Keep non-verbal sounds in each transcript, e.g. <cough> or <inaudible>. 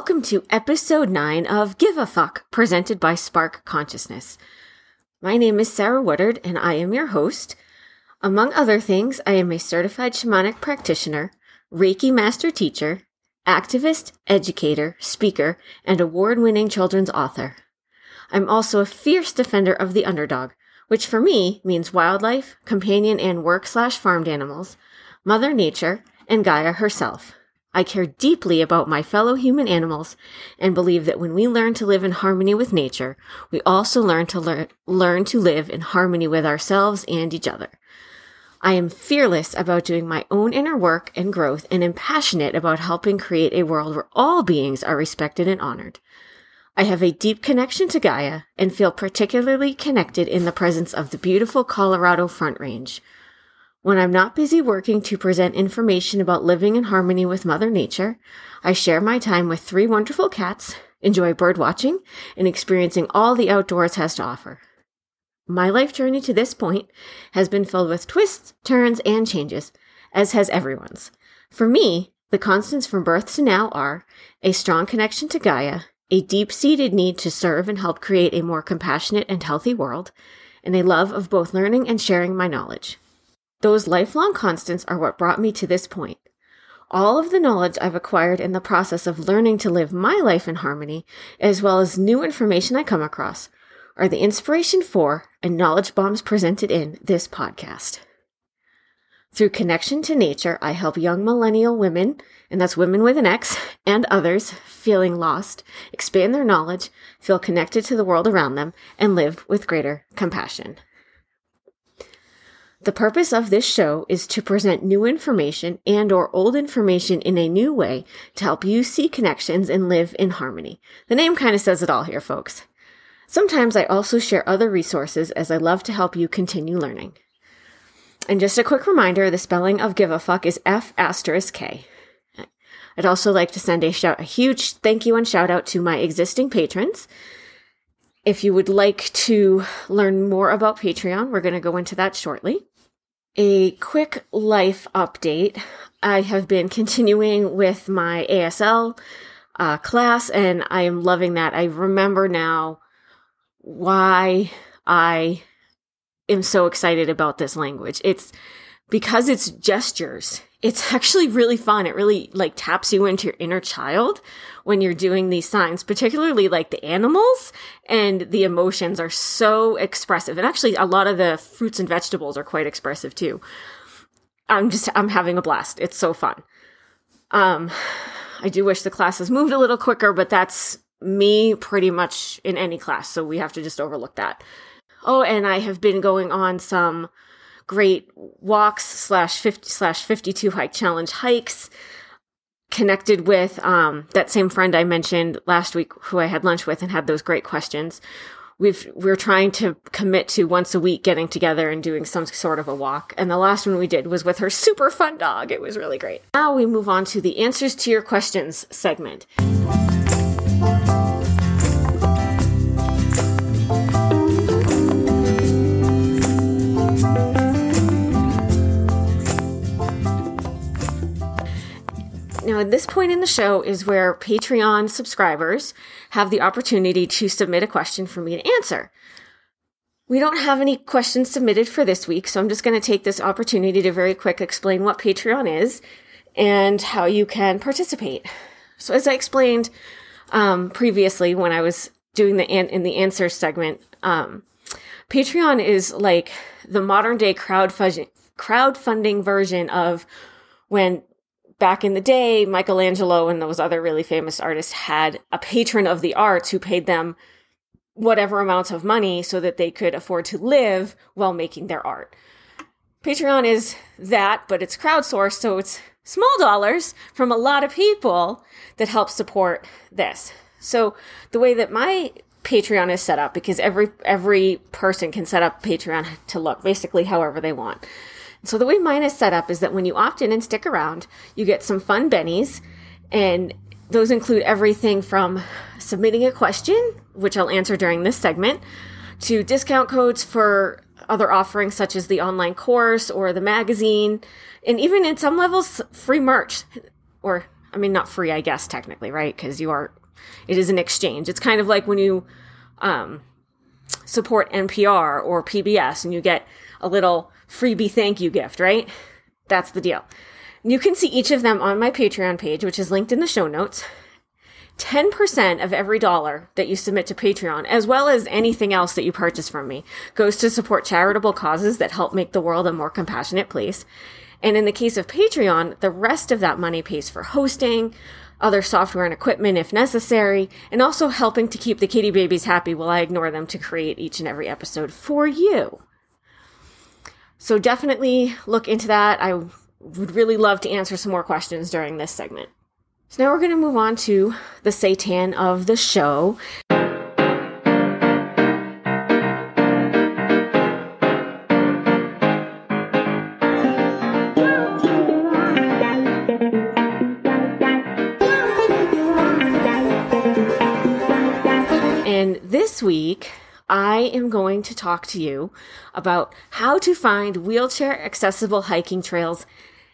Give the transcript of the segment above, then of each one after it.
welcome to episode 9 of Give a Fuck, presented by Spark Consciousness. My name is Sarah Woodard, and I am your host. Among other things, I am a certified shamanic practitioner, Reiki master teacher, activist, educator, speaker, and award winning children's author. I'm also a fierce defender of the underdog, which for me means wildlife, companion and work slash farmed animals, Mother Nature, and Gaia herself. I care deeply about my fellow human animals and believe that when we learn to live in harmony with nature, we also learn to learn, learn to live in harmony with ourselves and each other. I am fearless about doing my own inner work and growth and am passionate about helping create a world where all beings are respected and honored. I have a deep connection to Gaia and feel particularly connected in the presence of the beautiful Colorado Front Range. When I'm not busy working to present information about living in harmony with Mother Nature, I share my time with three wonderful cats, enjoy bird watching, and experiencing all the outdoors has to offer. My life journey to this point has been filled with twists, turns, and changes, as has everyone's. For me, the constants from birth to now are a strong connection to Gaia, a deep seated need to serve and help create a more compassionate and healthy world, and a love of both learning and sharing my knowledge. Those lifelong constants are what brought me to this point. All of the knowledge I've acquired in the process of learning to live my life in harmony, as well as new information I come across, are the inspiration for and knowledge bombs presented in this podcast. Through connection to nature, I help young millennial women, and that's women with an X, and others feeling lost, expand their knowledge, feel connected to the world around them, and live with greater compassion. The purpose of this show is to present new information and or old information in a new way to help you see connections and live in harmony. The name kind of says it all here, folks. Sometimes I also share other resources as I love to help you continue learning. And just a quick reminder, the spelling of give a fuck is F asterisk K. I'd also like to send a shout, a huge thank you and shout out to my existing patrons. If you would like to learn more about Patreon, we're going to go into that shortly. A quick life update. I have been continuing with my ASL uh, class and I am loving that. I remember now why I am so excited about this language. It's because it's gestures it's actually really fun. It really like taps you into your inner child when you're doing these signs, particularly like the animals and the emotions are so expressive. And actually a lot of the fruits and vegetables are quite expressive too. I'm just, I'm having a blast. It's so fun. Um, I do wish the classes moved a little quicker, but that's me pretty much in any class. So we have to just overlook that. Oh, and I have been going on some great walks slash 50 slash 52 hike challenge hikes connected with um, that same friend I mentioned last week who I had lunch with and had those great questions. We've, we're trying to commit to once a week getting together and doing some sort of a walk. And the last one we did was with her super fun dog. It was really great. Now we move on to the answers to your questions segment. At this point in the show is where Patreon subscribers have the opportunity to submit a question for me to answer. We don't have any questions submitted for this week, so I'm just going to take this opportunity to very quick explain what Patreon is and how you can participate. So, as I explained um, previously when I was doing the an- in the answer segment, um, Patreon is like the modern day crowdfunding crowdfunding version of when back in the day, Michelangelo and those other really famous artists had a patron of the arts who paid them whatever amounts of money so that they could afford to live while making their art. Patreon is that, but it's crowdsourced, so it's small dollars from a lot of people that help support this. So the way that my Patreon is set up, because every every person can set up Patreon to look basically however they want. So the way mine is set up is that when you opt in and stick around, you get some fun bennies and those include everything from submitting a question, which I'll answer during this segment, to discount codes for other offerings such as the online course or the magazine, and even in some levels, free merch. Or I mean, not free, I guess, technically, right? Because you are, it is an exchange. It's kind of like when you um, support NPR or PBS and you get a little freebie thank you gift, right? That's the deal. You can see each of them on my Patreon page, which is linked in the show notes. 10% of every dollar that you submit to Patreon, as well as anything else that you purchase from me, goes to support charitable causes that help make the world a more compassionate place. And in the case of Patreon, the rest of that money pays for hosting, other software and equipment if necessary, and also helping to keep the kitty babies happy while I ignore them to create each and every episode for you. So definitely look into that. I would really love to answer some more questions during this segment. So now we're going to move on to the Satan of the show. And this week, I am going to talk to you about how to find wheelchair accessible hiking trails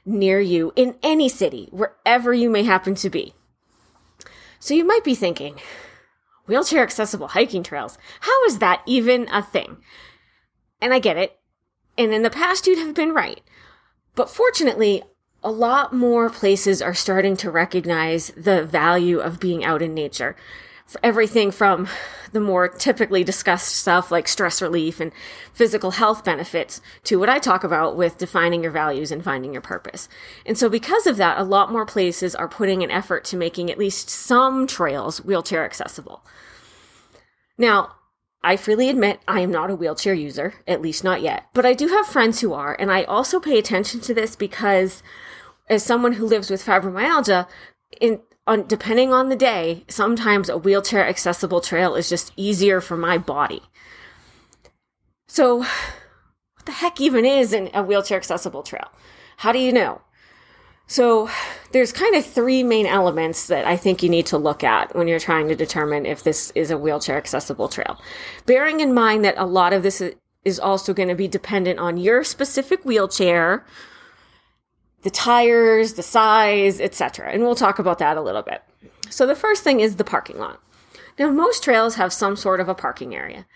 near you in any city, wherever you may happen to be. So you might be thinking, wheelchair accessible hiking trails, how is that even a thing? And I get it. And in the past, you'd have been right. But fortunately, a lot more places are starting to recognize the value of being out in nature for everything from the more typically discussed stuff like stress relief and physical health benefits to what I talk about with defining your values and finding your purpose. And so because of that, a lot more places are putting an effort to making at least some trails wheelchair accessible. Now, I freely admit I am not a wheelchair user, at least not yet, but I do have friends who are, and I also pay attention to this because as someone who lives with fibromyalgia, in on depending on the day, sometimes a wheelchair accessible trail is just easier for my body. So, what the heck even is a wheelchair accessible trail? How do you know? So, there's kind of three main elements that I think you need to look at when you're trying to determine if this is a wheelchair accessible trail. Bearing in mind that a lot of this is also going to be dependent on your specific wheelchair, the tires, the size, etc. And we'll talk about that a little bit. So the first thing is the parking lot. Now, most trails have some sort of a parking area,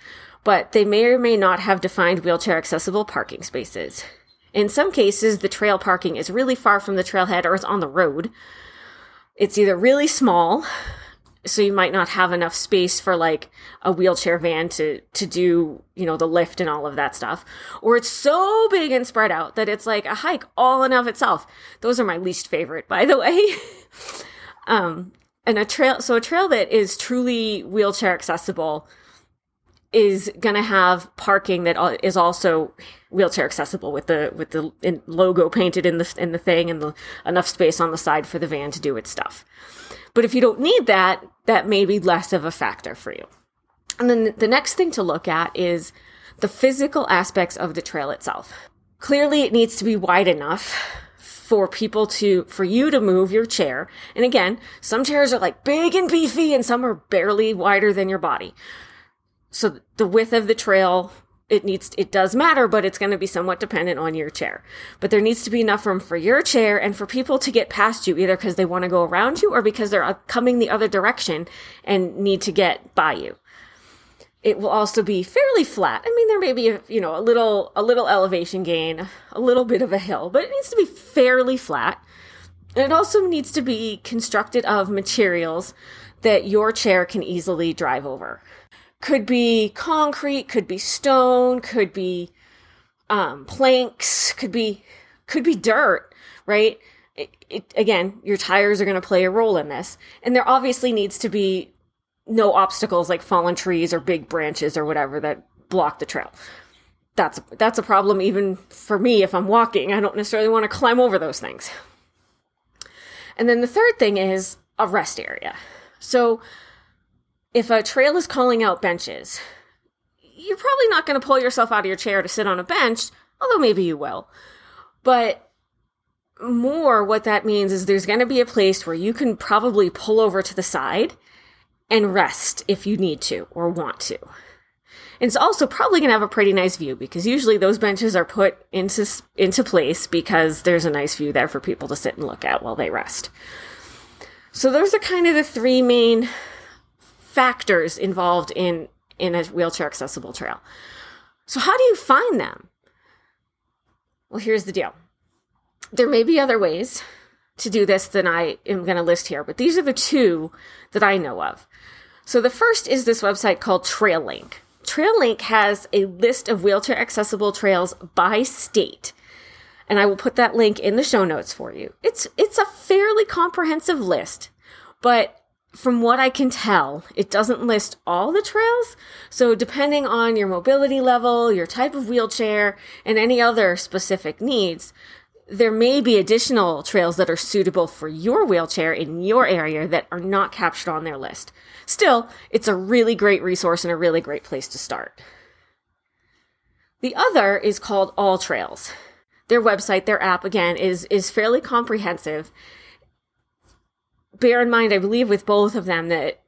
but they may or may not have defined wheelchair accessible parking spaces. In some cases, the trail parking is really far from the trailhead or it's on the road. It's either really small, so you might not have enough space for like a wheelchair van to to do you know the lift and all of that stuff. Or it's so big and spread out that it's like a hike all in of itself. Those are my least favorite by the <laughs> way. Um and a trail so a trail that is truly wheelchair accessible is going to have parking that is also wheelchair accessible with the with the logo painted in the in the thing and the enough space on the side for the van to do its stuff but if you don't need that, that may be less of a factor for you. And then the next thing to look at is the physical aspects of the trail itself. Clearly, it needs to be wide enough for people to, for you to move your chair. And again, some chairs are like big and beefy and some are barely wider than your body. So the width of the trail it needs it does matter but it's going to be somewhat dependent on your chair. But there needs to be enough room for your chair and for people to get past you either because they want to go around you or because they're uh, coming the other direction and need to get by you. It will also be fairly flat. I mean there may be a, you know a little a little elevation gain a little bit of a hill but it needs to be fairly flat. And it also needs to be constructed of materials that your chair can easily drive over could be concrete, could be stone, could be um, planks, could be could be dirt, right? It, it, again, your tires are going to play a role in this, and there obviously needs to be no obstacles like fallen trees or big branches or whatever that block the trail. That's that's a problem even for me if I'm walking. I don't necessarily want to climb over those things. And then the third thing is a rest area. So if a trail is calling out benches, you're probably not going to pull yourself out of your chair to sit on a bench, although maybe you will. But more, what that means is there's going to be a place where you can probably pull over to the side and rest if you need to or want to. And it's also probably going to have a pretty nice view because usually those benches are put into into place because there's a nice view there for people to sit and look at while they rest. So those are kind of the three main factors involved in in a wheelchair accessible trail. So how do you find them? Well, here's the deal. There may be other ways to do this than I am going to list here, but these are the two that I know of. So the first is this website called TrailLink. TrailLink has a list of wheelchair accessible trails by state. And I will put that link in the show notes for you. It's it's a fairly comprehensive list, but from what I can tell, it doesn't list all the trails. So depending on your mobility level, your type of wheelchair, and any other specific needs, there may be additional trails that are suitable for your wheelchair in your area that are not captured on their list. Still, it's a really great resource and a really great place to start. The other is called AllTrails. Their website, their app again is is fairly comprehensive bear in mind, I believe with both of them that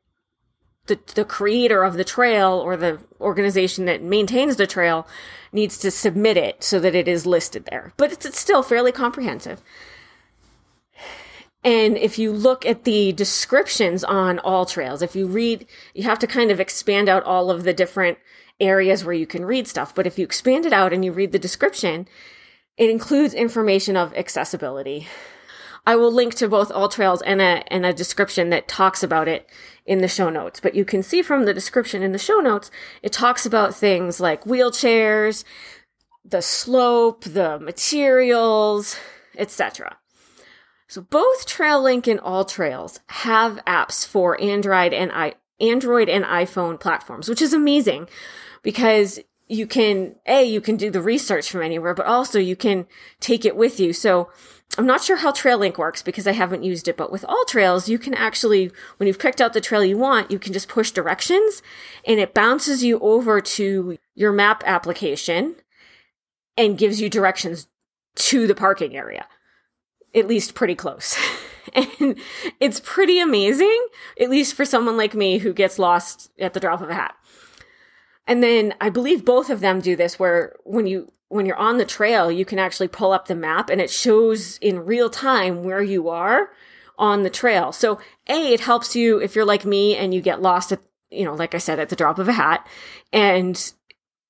the the creator of the trail or the organization that maintains the trail needs to submit it so that it is listed there. But it's, it's still fairly comprehensive. And if you look at the descriptions on AllTrails, if you read, you have to kind of expand out all of the different areas where you can read stuff. But if you expand it out and you read the description, it includes information of accessibility, I will link to both AllTrails and a and a description that talks about it in the show notes. But you can see from the description in the show notes, it talks about things like wheelchairs, the slope, the materials, etc. So both TrailLink and AllTrails have apps for Android and I Android and iPhone platforms, which is amazing because you can a you can do the research from anywhere, but also you can take it with you. So I'm not sure how TrailLink works because I haven't used it, but with AllTrails, you can actually, when you've picked out the trail you want, you can just push directions and it bounces you over to your map application and gives you directions to the parking area. At least pretty close. <laughs> and it's pretty amazing, at least for someone like me who gets lost at the drop of a hat. And then I believe both of them do this where when you when you're on the trail, you can actually pull up the map and it shows in real time where you are on the trail. So A, it helps you if you're like me and you get lost at, you know, like I said, at the drop of a hat. And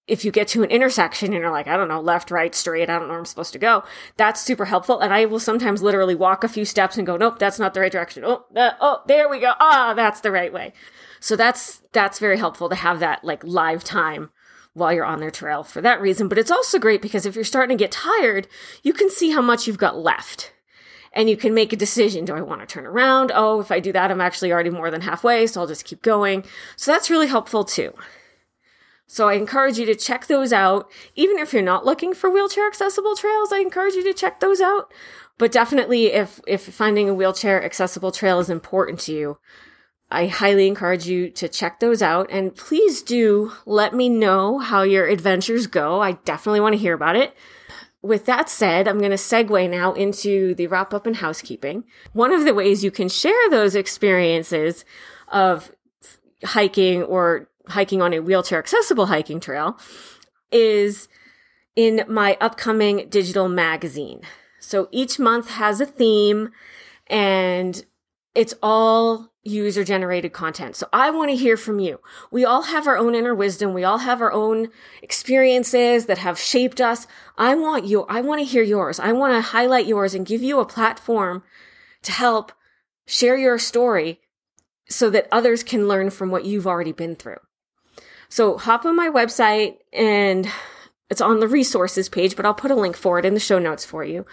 if you get to an intersection and you're like, I don't know, left, right, straight, I don't know where I'm supposed to go, that's super helpful. And I will sometimes literally walk a few steps and go, nope, that's not the right direction. Oh, uh, oh, there we go. Ah, that's the right way. So that's, that's very helpful to have that like live time while you're on their trail for that reason. But it's also great because if you're starting to get tired, you can see how much you've got left. And you can make a decision. Do I want to turn around? Oh, if I do that, I'm actually already more than halfway, so I'll just keep going. So that's really helpful too. So I encourage you to check those out. Even if you're not looking for wheelchair accessible trails, I encourage you to check those out. But definitely if, if finding a wheelchair accessible trail is important to you, I highly encourage you to check those out and please do let me know how your adventures go. I definitely want to hear about it. With that said, I'm going to segue now into the wrap up and housekeeping. One of the ways you can share those experiences of hiking or hiking on a wheelchair accessible hiking trail is in my upcoming digital magazine. So each month has a theme and it's all user generated content. So I want to hear from you. We all have our own inner wisdom. We all have our own experiences that have shaped us. I want you, I want to hear yours. I want to highlight yours and give you a platform to help share your story so that others can learn from what you've already been through. So hop on my website and it's on the resources page, but I'll put a link for it in the show notes for you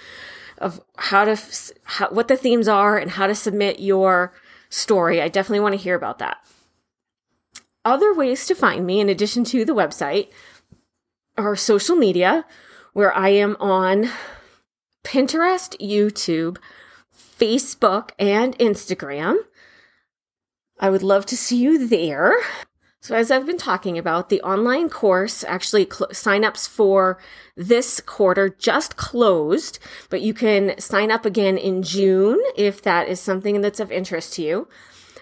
of how to, how, what the themes are and how to submit your story. I definitely want to hear about that. Other ways to find me, in addition to the website, are social media, where I am on Pinterest, YouTube, Facebook, and Instagram. I would love to see you there. So, as I've been talking about, the online course actually cl- signups for this quarter just closed, but you can sign up again in June if that is something that's of interest to you.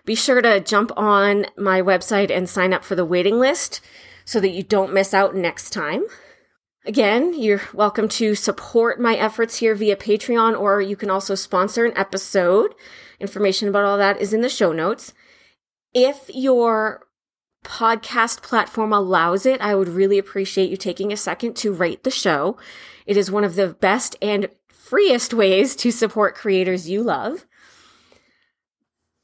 Be sure to jump on my website and sign up for the waiting list so that you don't miss out next time. Again, you're welcome to support my efforts here via Patreon, or you can also sponsor an episode Information about all that is in the show notes. If your podcast platform allows it, I would really appreciate you taking a second to rate the show. It is one of the best and freest ways to support creators you love.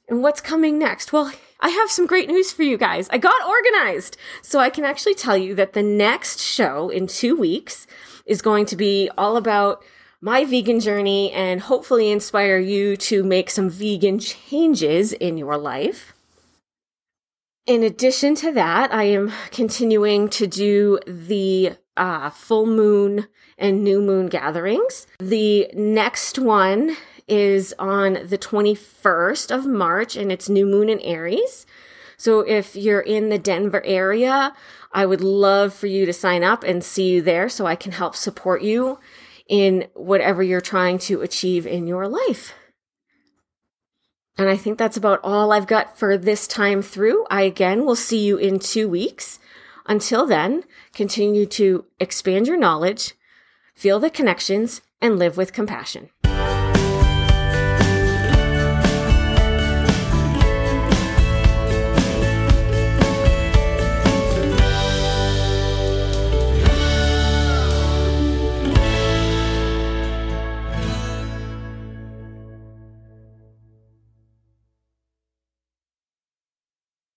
And what's coming next? Well, I have some great news for you guys. I got organized. So I can actually tell you that the next show in two weeks is going to be all about my vegan journey and hopefully inspire you to make some vegan changes in your life. In addition to that, I am continuing to do the uh, full moon and new moon gatherings. The next one is on the 21st of March and it's new moon in Aries. So if you're in the Denver area, I would love for you to sign up and see you there so I can help support you in whatever you're trying to achieve in your life. And I think that's about all I've got for this time through. I again will see you in two weeks. Until then, continue to expand your knowledge, feel the connections, and live with compassion.